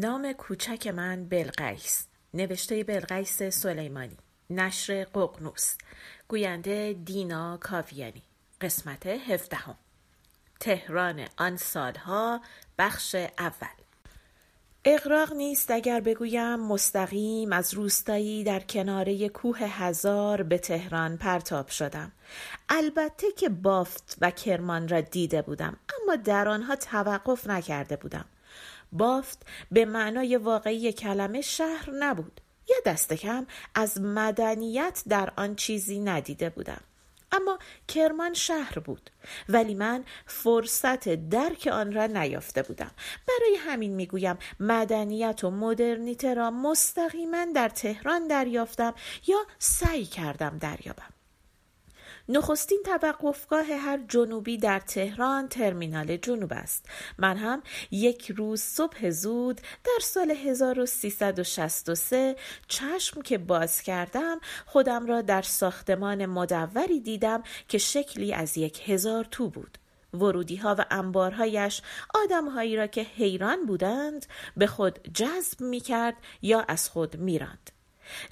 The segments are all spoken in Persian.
نام کوچک من بلقیس نوشته بلقیس سلیمانی نشر ققنوس گوینده دینا کاویانی قسمت هفدهم. تهران آن سالها بخش اول. اقراق نیست اگر بگویم مستقیم از روستایی در کناره کوه هزار به تهران پرتاب شدم. البته که بافت و کرمان را دیده بودم اما در آنها توقف نکرده بودم. بافت به معنای واقعی کلمه شهر نبود. یا دست کم از مدنیت در آن چیزی ندیده بودم. اما کرمان شهر بود. ولی من فرصت درک آن را نیافته بودم. برای همین می‌گویم مدنیت و مدرنیته را مستقیما در تهران دریافتم یا سعی کردم دریابم. نخستین توقفگاه هر جنوبی در تهران ترمینال جنوب است. من هم یک روز صبح زود در سال 1363 چشم که باز کردم خودم را در ساختمان مدوری دیدم که شکلی از یک هزار تو بود. ورودی ها و انبارهایش آدمهایی را که حیران بودند به خود جذب می کرد یا از خود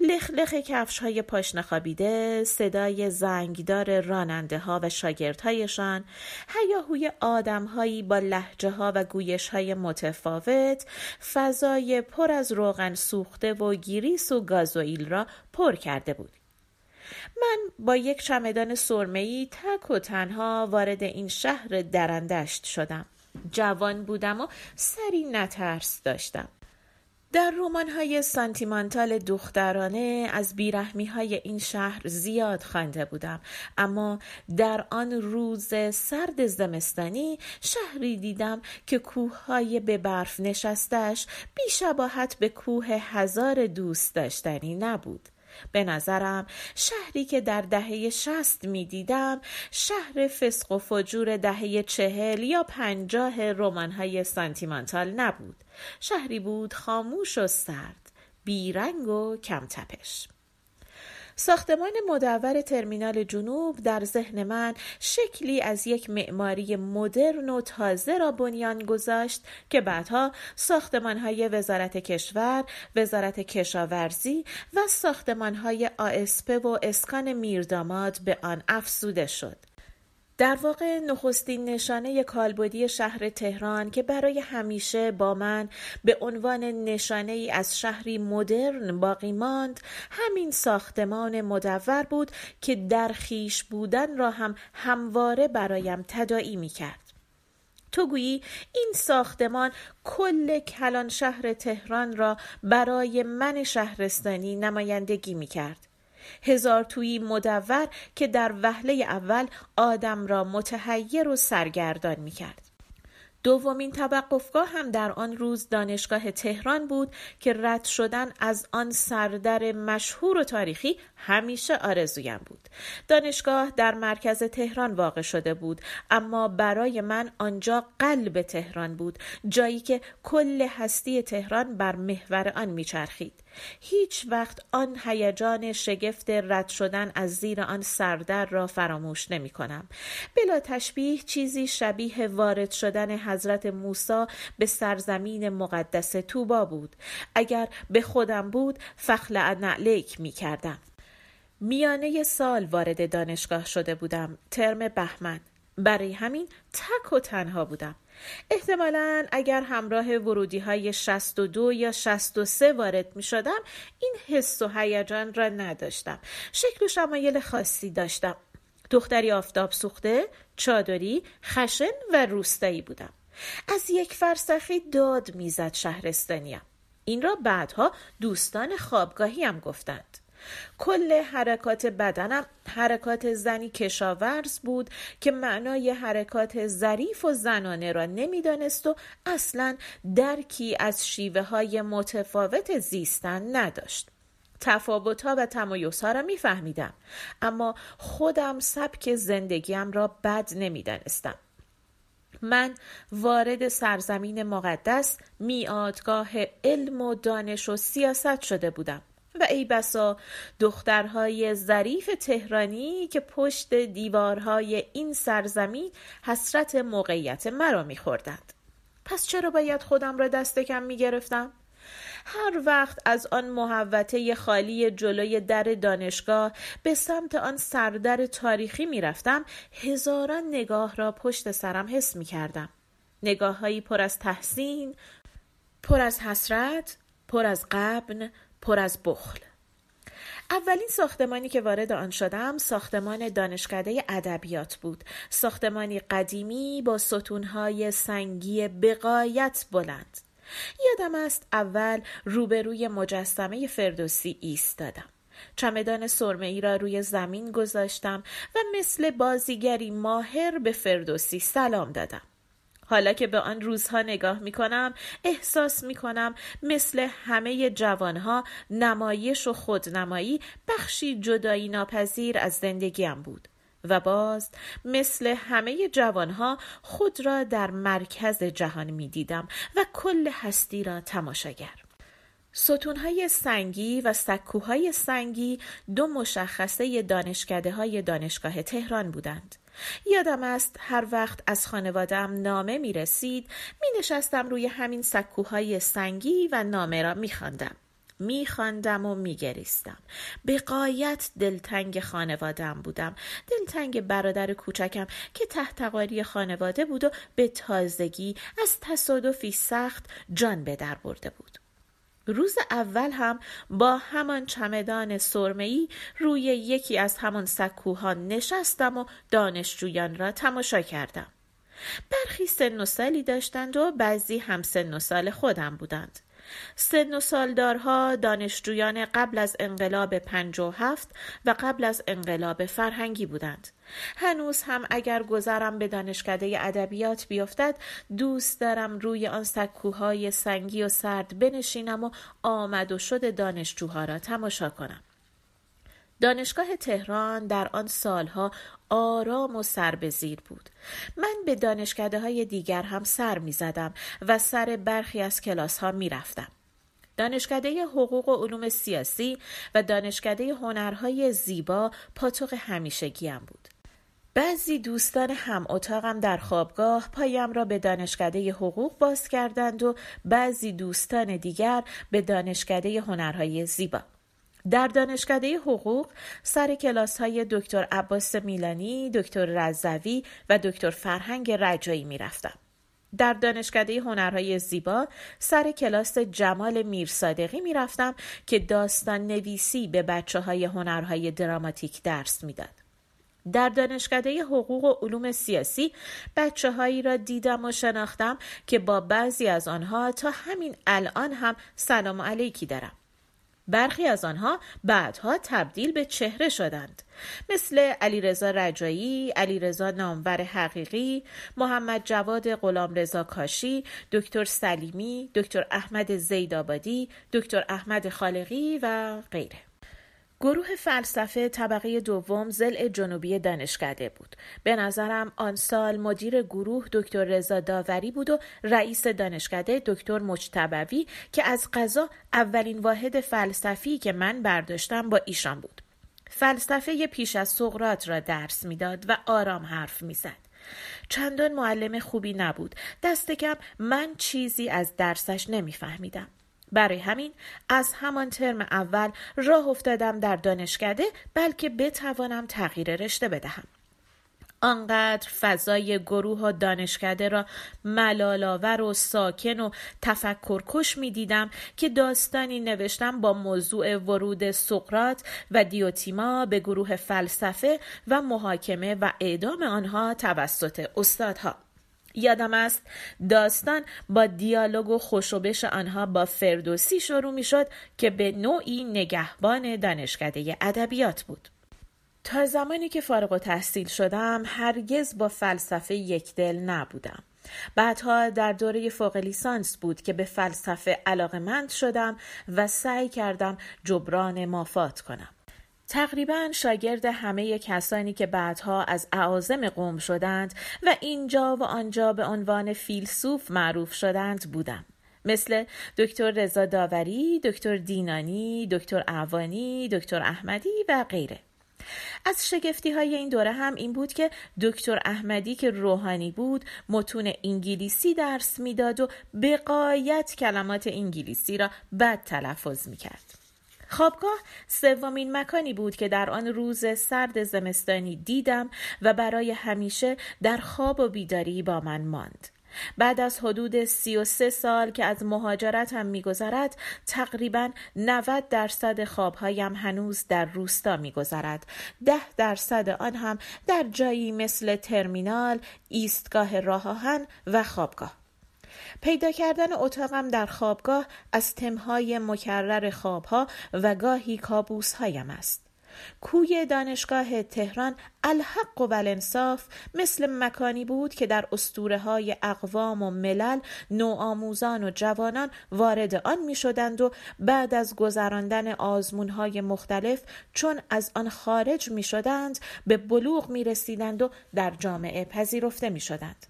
میراند. لخلخ کفش های پاشنه خوابیده، صدای زنگدار راننده ها و شاگردهایشان، هیاهوی آدم هایی با لحجه ها و گویش های متفاوت، فضای پر از روغن سوخته و گیریس و گازوئیل را پر کرده بود. من با یک چمدان سرمه‌ای تک و تنها وارد این شهر درندشت شدم. جوان بودم و سری نترس داشتم. در رمان های سانتیمانتال دخترانه از بیرحمی های این شهر زیاد خوانده بودم. اما در آن روز سرد زمستانی شهری دیدم که کوه های به برف نشستش بیشباهت به کوه هزار دوست داشتنی نبود. به نظرم شهری که در دهه شست می دیدم شهر فسق و فجور دهه چهل یا پنجاه های سانتیمانتال نبود. شهری بود خاموش و سرد بیرنگ و کم تپش ساختمان مدور ترمینال جنوب در ذهن من شکلی از یک معماری مدرن و تازه را بنیان گذاشت که بعدها ساختمانهای وزارت کشور، وزارت کشاورزی و ساختمانهای آسپه و اسکان میرداماد به آن افزوده شد. در واقع نخستین نشانه کالبدی شهر تهران که برای همیشه با من به عنوان نشانه ای از شهری مدرن باقی ماند همین ساختمان مدور بود که در خیش بودن را هم همواره برایم تداعی می کرد. تو گویی این ساختمان کل کلان شهر تهران را برای من شهرستانی نمایندگی می کرد. هزار تویی مدور که در وهله اول آدم را متحیر و سرگردان می کرد. دومین توقفگاه هم در آن روز دانشگاه تهران بود که رد شدن از آن سردر مشهور و تاریخی همیشه آرزویم بود. دانشگاه در مرکز تهران واقع شده بود اما برای من آنجا قلب تهران بود جایی که کل هستی تهران بر محور آن میچرخید. هیچ وقت آن هیجان شگفت رد شدن از زیر آن سردر را فراموش نمی کنم. بلا تشبیه چیزی شبیه وارد شدن حضرت موسی به سرزمین مقدس توبا بود. اگر به خودم بود فخل نعلیک می کردم. میانه سال وارد دانشگاه شده بودم ترم بهمن برای همین تک و تنها بودم احتمالا اگر همراه ورودی های 62 یا 63 وارد می شدم این حس و هیجان را نداشتم. شکل و شمایل خاصی داشتم. دختری آفتاب سوخته چادری خشن و روستایی بودم. از یک فرسخی داد می‌زد شهرستانیم. این را بعدها دوستان خوابگاهی هم گفتند. کل حرکات بدنم حرکات زنی کشاورز بود که معنای حرکات ظریف و زنانه را نمی‌دانست و اصلا درکی از شیوه های متفاوت زیستن نداشت. تفاوت ها و تمایز ها را میفهمیدم اما خودم سبک زندگیم را بد نمی‌دانستم. من وارد سرزمین مقدس میادگاه علم و دانش و سیاست شده بودم و ای بسا دخترهای ظریف تهرانی که پشت دیوارهای این سرزمین حسرت موقعیت مرا میخوردند پس چرا باید خودم را دست کم می گرفتم؟ هر وقت از آن محوطه خالی جلوی در دانشگاه به سمت آن سردر تاریخی می رفتم هزاران نگاه را پشت سرم حس می کردم. نگاه هایی پر از تحسین، پر از حسرت، پر از قبن، پر از بخل. اولین ساختمانی که وارد آن شدم ساختمان دانشکده ادبیات بود. ساختمانی قدیمی با ستونهای سنگی بقایت بلند. یادم است اول روبروی مجسمه فردوسی ایستادم. چمدان سرمه ای را روی زمین گذاشتم و مثل بازیگری ماهر به فردوسی سلام دادم. حالا که به آن روزها نگاه می کنم احساس می کنم مثل همه جوانها نمایش و خودنمایی بخشی جدایی ناپذیر از زندگیم بود و باز مثل همه جوانها خود را در مرکز جهان می دیدم و کل هستی را تماشاگر. ستونهای سنگی و سکوهای سنگی دو مشخصه دانشکده های دانشگاه تهران بودند. یادم است هر وقت از خانوادم نامه می رسید می نشستم روی همین سکوهای سنگی و نامه را می خواندم. میخواندم و میگریستم. به قایت دلتنگ خانوادم بودم. دلتنگ برادر کوچکم که تحتقاری خانواده بود و به تازگی از تصادفی سخت جان به در برده بود. روز اول هم با همان چمدان سرمه‌ای روی یکی از همان سکوها نشستم و دانشجویان را تماشا کردم. برخی سن و سالی داشتند و بعضی هم سن و سال خودم بودند. سن و سالدارها دانشجویان قبل از انقلاب پنج و هفت و قبل از انقلاب فرهنگی بودند. هنوز هم اگر گذرم به دانشکده ادبیات بیفتد دوست دارم روی آن سکوهای سنگی و سرد بنشینم و آمد و شد دانشجوها را تماشا کنم. دانشگاه تهران در آن سالها آرام و سربزیر بود. من به دانشکده های دیگر هم سر می زدم و سر برخی از کلاس ها می رفتم. دانشکده حقوق و علوم سیاسی و دانشکده هنرهای زیبا پاتوق همیشگیم بود. بعضی دوستان هم اتاقم در خوابگاه پایم را به دانشکده حقوق باز کردند و بعضی دوستان دیگر به دانشکده هنرهای زیبا. در دانشکده حقوق سر کلاس های دکتر عباس میلانی، دکتر رزوی و دکتر فرهنگ رجایی می رفتم. در دانشکده هنرهای زیبا سر کلاس جمال میرصادقی می رفتم که داستان نویسی به بچه های هنرهای دراماتیک درس می‌داد. در دانشکده حقوق و علوم سیاسی بچه هایی را دیدم و شناختم که با بعضی از آنها تا همین الان هم سلام علیکی دارم. برخی از آنها بعدها تبدیل به چهره شدند مثل علیرضا رجایی، علیرضا نامور حقیقی، محمد جواد غلامرضا کاشی، دکتر سلیمی، دکتر احمد زیدآبادی، دکتر احمد خالقی و غیره. گروه فلسفه طبقه دوم زل جنوبی دانشکده بود. به نظرم آن سال مدیر گروه دکتر رضا داوری بود و رئیس دانشکده دکتر مجتبوی که از قضا اولین واحد فلسفی که من برداشتم با ایشان بود. فلسفه پیش از سقرات را درس می‌داد و آرام حرف می‌زد. چندان معلم خوبی نبود. دست کم من چیزی از درسش نمیفهمیدم. برای همین از همان ترم اول راه افتادم در دانشکده بلکه بتوانم تغییر رشته بدهم. آنقدر فضای گروه و دانشکده را ملالاور و ساکن و تفکرکش می دیدم که داستانی نوشتم با موضوع ورود سقرات و دیوتیما به گروه فلسفه و محاکمه و اعدام آنها توسط استادها. یادم است داستان با دیالوگ و خوشوبش آنها با فردوسی شروع می شد که به نوعی نگهبان دانشکده ادبیات بود. تا زمانی که فارغ و تحصیل شدم هرگز با فلسفه یک دل نبودم. بعدها در دوره فوق لیسانس بود که به فلسفه علاقمند شدم و سعی کردم جبران مافات کنم. تقریبا شاگرد همه کسانی که بعدها از اعاظم قوم شدند و اینجا و آنجا به عنوان فیلسوف معروف شدند بودم. مثل دکتر رضا داوری، دکتر دینانی، دکتر اعوانی، دکتر احمدی و غیره. از شگفتی های این دوره هم این بود که دکتر احمدی که روحانی بود متون انگلیسی درس می‌داد و به قایت کلمات انگلیسی را بد تلفظ می‌کرد. خوابگاه سومین مکانی بود که در آن روز سرد زمستانی دیدم و برای همیشه در خواب و بیداری با من ماند. بعد از حدود سی و سه سال که از مهاجرتم میگذرد تقریبا 90 درصد خوابهایم هنوز در روستا میگذرد ده درصد آن هم در جایی مثل ترمینال ایستگاه راه و خوابگاه پیدا کردن اتاقم در خوابگاه از تمهای مکرر خوابها و گاهی کابوسهایم است کوی دانشگاه تهران الحق و بلنصاف مثل مکانی بود که در اسطوره های اقوام و ملل نوآموزان و جوانان وارد آن می شدند و بعد از گذراندن آزمون های مختلف چون از آن خارج می شدند به بلوغ می رسیدند و در جامعه پذیرفته می شدند.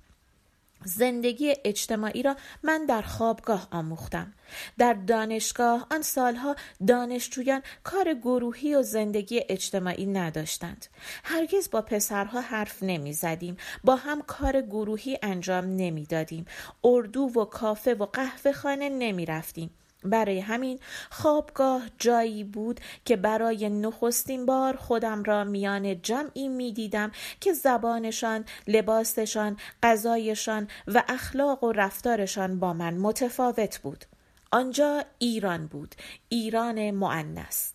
زندگی اجتماعی را من در خوابگاه آموختم. در دانشگاه آن سالها دانشجویان کار گروهی و زندگی اجتماعی نداشتند. هرگز با پسرها حرف نمی زدیم با هم کار گروهی انجام نمی دادیم اردو و کافه و قهوه خانه نمی رفتیم برای همین خوابگاه جایی بود که برای نخستین بار خودم را میان جمعی می‌دیدم که زبانشان، لباسشان، غذایشان و اخلاق و رفتارشان با من متفاوت بود. آنجا ایران بود، ایران معنس.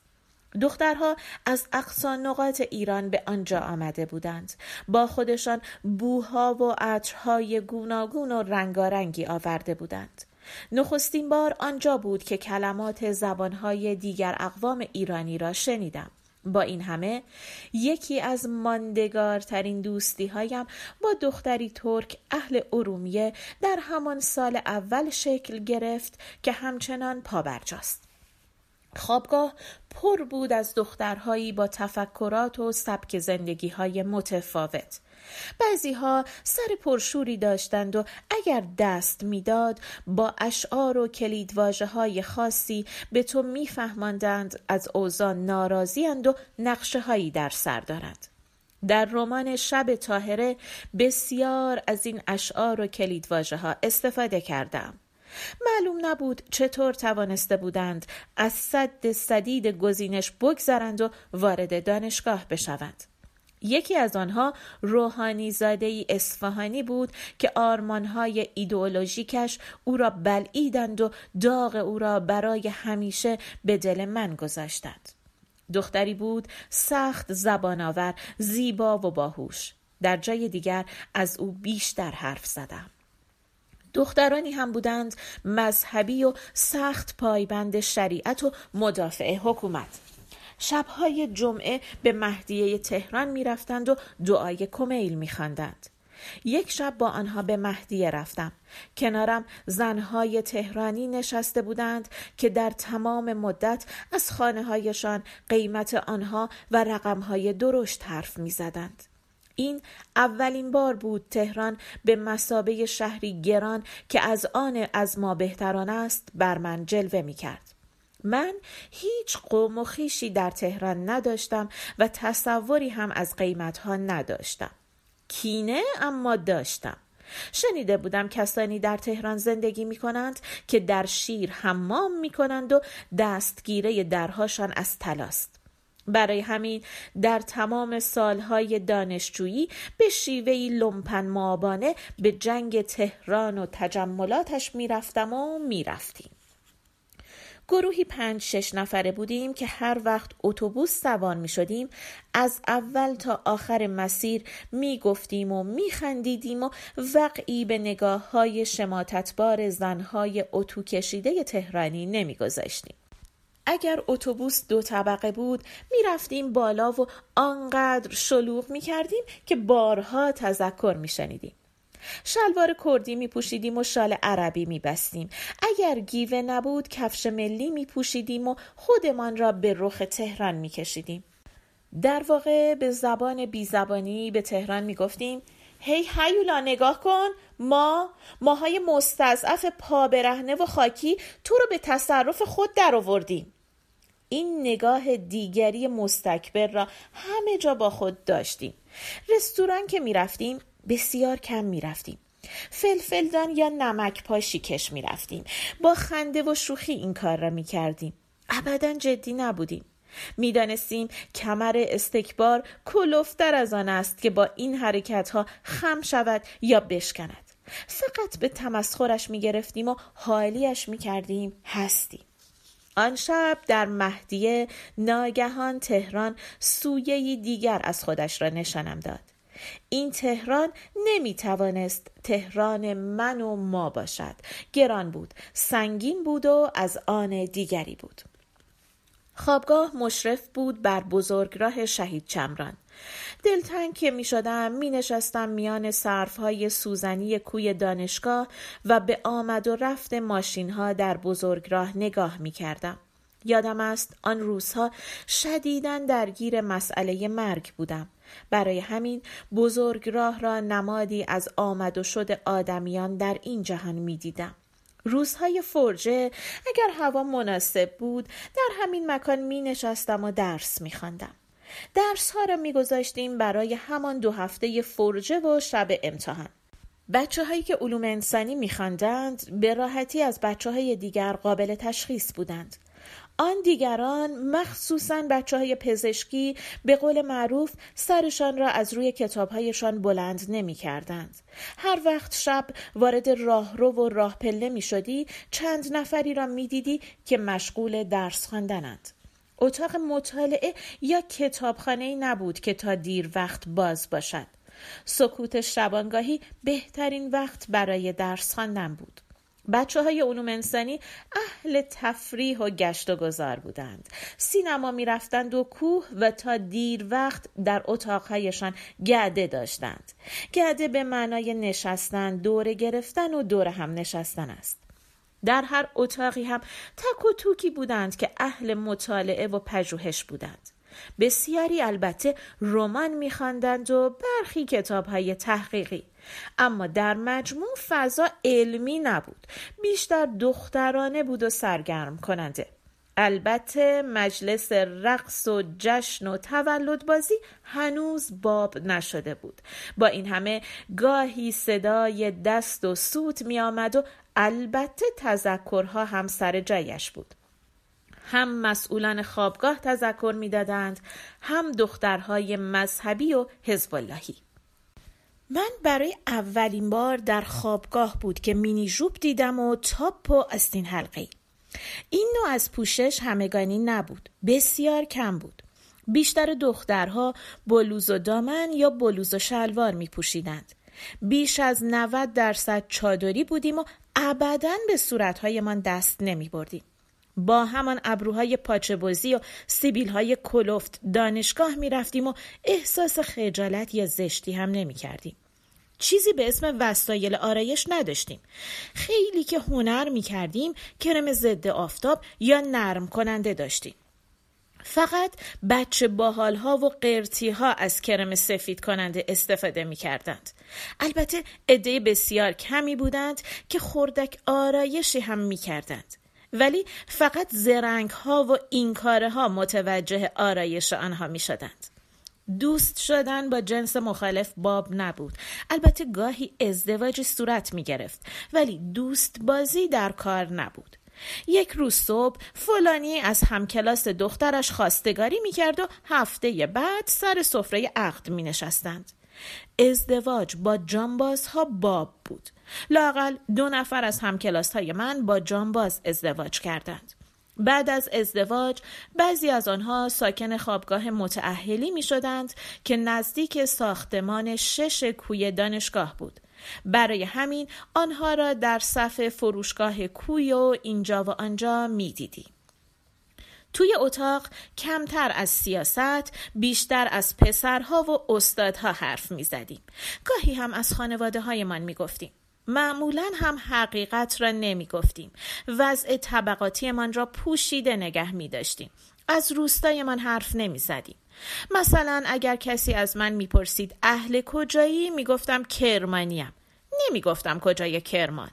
دخترها از اقصا نقاط ایران به آنجا آمده بودند با خودشان بوها و عطرهای گوناگون و رنگارنگی آورده بودند نخستین بار آنجا بود که کلمات زبانهای دیگر اقوام ایرانی را شنیدم. با این همه یکی از ماندگارترین دوستی هایم با دختری ترک اهل ارومیه در همان سال اول شکل گرفت که همچنان پابرجاست. خوابگاه پر بود از دخترهایی با تفکرات و سبک زندگی های متفاوت. بعضی ها سر پرشوری داشتند و اگر دست می‌داد با اشعار و کلیدواژه های خاصی به تو میفهماندند از اوضاع ناراضیاند و نقشه هایی در سر دارند. در رمان شب تاهره بسیار از این اشعار و کلیدواژه ها استفاده کردم. معلوم نبود چطور توانسته بودند از صد صدید گزینش بگذرند و وارد دانشگاه بشوند یکی از آنها روحانی زاده ای اصفهانی بود که آرمانهای ایدئولوژیکش او را بلعیدند و داغ او را برای همیشه به دل من گذاشتند. دختری بود سخت زبانآور، زیبا و باهوش. در جای دیگر از او بیشتر حرف زدم. دخترانی هم بودند مذهبی و سخت پایبند شریعت و مدافع حکومت. شبهای جمعه به مهدیه تهران می رفتند و دعای کمیل می خاندند. یک شب با آنها به مهدیه رفتم. کنارم زنهای تهرانی نشسته بودند که در تمام مدت از خانه هایشان قیمت آنها و رقمهای درشت حرف می زدند. این اولین بار بود تهران به مسابه شهری گران که از آن از ما بهتران است بر من جلوه می کرد. من هیچ قوم و خیشی در تهران نداشتم و تصوری هم از قیمتها نداشتم. کینه اما داشتم. شنیده بودم کسانی در تهران زندگی می کنند که در شیر حمام می کنند و دستگیره درهاشان از تلاست برای همین در تمام سالهای دانشجویی به شیوهی لمپن مابانه به جنگ تهران و تجملاتش می‌رفتم و می‌رفتیم گروهی پنج شش نفره بودیم که هر وقت اتوبوس سوار می شدیم از اول تا آخر مسیر می گفتیم و می خندیدیم و وقعی به نگاه های شماتتبار زنهای اتو کشیده تهرانی نمی گذاشتیم. اگر اتوبوس دو طبقه بود می رفتیم بالا و آنقدر شلوغ می کردیم که بارها تذکر می شنیدیم. شلوار کردی می پوشیدیم و شال عربی می بستیم. اگر گیوه نبود کفش ملی می پوشیدیم و خودمان را به رخ تهران می کشیدیم. در واقع به زبان بیزبانی به تهران می گفتیم هی هیولا نگاه کن. ما ماهای مستضعف پا برهنه و خاکی تو رو به تصرف خود در آوردیم. این نگاه دیگری مستکبر را همه جا با خود داشتیم. رستوران که می‌رفتیم بسیار کم می‌رفتیم. فلفلدان یا نمک پاشی کش می‌رفتیم. با خنده و شوخی این کار را می‌کردیم. ابدا جدی نبودیم. می‌دانستیم کمر استکبار کلوفتر از آن است که با این حرکت ها خم شود یا بشکند. فقط به تمسخرش می‌گرفتیم و حالیش می‌کردیم هستیم. آن شب در مهدیه ناگهان تهران سویه دیگر از خودش را نشانم داد. این تهران نمی توانست تهران من و ما باشد. گران بود سنگین بود و از آن دیگری بود. خوابگاه مشرف بود بر بزرگراه شهید چمران دلتنگ که می شدم می نشستم میان صرف های سوزنی کوی دانشگاه و به آمد و رفت ماشین ها در بزرگراه نگاه می کردم. یادم است آن روزها شدیداً درگیر مسئله مرگ بودم. برای همین بزرگراه را نمادی از آمد و شد آدمیان در این جهان می دیدم. روزهای فرجه اگر هوا مناسب بود در همین مکان می نشستم و درس می خواندم. درس ها را می گذاشتیم برای همان دو هفته فرجه و شب امتحان. بچه هایی که علوم انسانی می به راحتی از بچه های دیگر قابل تشخیص بودند. آن دیگران مخصوصا بچه های پزشکی به قول معروف سرشان را از روی کتابهایشان بلند نمی کردند. هر وقت شب وارد راهرو و راه پله می شدی چند نفری را می دیدی که مشغول درس خواندنند. اتاق مطالعه یا کتابخانه نبود که تا دیر وقت باز باشد. سکوت شبانگاهی بهترین وقت برای درس خواندن بود. بچه های علوم انسانی اهل تفریح و گشت و گذار بودند. سینما می رفتند و کوه و تا دیر وقت در اتاقهایشان گرده داشتند. گرده به معنای نشستن، دور گرفتن و دور هم نشستن است. در هر اتاقی هم تک و توکی بودند که اهل مطالعه و پژوهش بودند. بسیاری البته رمان میخواندند و برخی کتابهای تحقیقی. اما در مجموع فضا علمی نبود. بیشتر دخترانه بود و سرگرم کننده. البته مجلس رقص و جشن و تولد بازی هنوز باب نشده بود. با این همه گاهی صدای دست و سوت می آمد و البته تذکرها هم سر جایش بود. هم مسئولان خوابگاه تذکر می‌دادند هم دخترهای مذهبی و حزب اللهی من برای اولین بار در خوابگاه بود که مینی جوب دیدم و تاپ و استین حلقی این نوع از پوشش همگانی نبود بسیار کم بود. بیشتر دخترها بلوز و دامن یا بلوز و شلوار می پوشیدند بیش از 90 درصد چادری بودیم و ابدا به صورتهایمان دست نمی بردیم با همان ابروهای پاچه بازی و سیبیل های کلفت دانشگاه می رفتیم و احساس خجالت یا زشتی هم نمی کردیم. چیزی به اسم وسایل آرایش نداشتیم. خیلی که هنر می کردیم کرم ضد آفتاب یا نرم کننده داشتیم. فقط بچه باحال ها و قرتی ها از کرم سفید کننده استفاده می کردند. البته عده بسیار کمی بودند که خردک آرایشی هم می کردند. ولی فقط زرنگ ها و این کاره ها متوجه آرایش آنها می شدند. دوست شدن با جنس مخالف باب نبود البته گاهی ازدواجی صورت می گرفت ولی دوست بازی در کار نبود یک روز صبح فلانی از همکلاس دخترش خواستگاری می کرد و هفته بعد سر سفره عقد می نشستند. ازدواج با جانبازها باب بود لاقل دو نفر از همکلاس های من با جانباز ازدواج کردند بعد از ازدواج بعضی از آنها ساکن خوابگاه متعهلی می شدند که نزدیک ساختمان شش کوی دانشگاه بود. برای همین آنها را در صف فروشگاه کوی و اینجا و آنجا می دیدیم. توی اتاق کمتر از سیاست بیشتر از پسرها و استادها حرف می زدیم. گاهی هم از خانواده هایمان می گفتیم. معمولا هم حقیقت را نمی گفتیم. وضع طبقاتیمان را پوشیده نگه می داشتیم. از روستایمان حرف نمی زدیم. مثلا اگر کسی از من می‌پرسید اهل کجایی می‌گفتم کرمانیم نمی‌گفتم کجای کرمان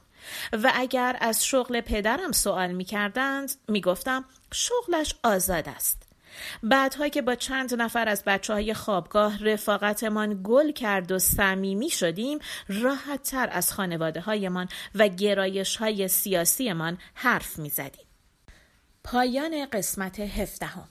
و اگر از شغل پدرم سوال می کردند می گفتم شغلش آزاد است بعدها که با چند نفر از بچه های خوابگاه رفاقتمان گل کرد و صمیمی شدیم راحت تر از خانواده هایمان و گرایش های سیاسیمان حرف می زدیم. پایان قسمت هفدهم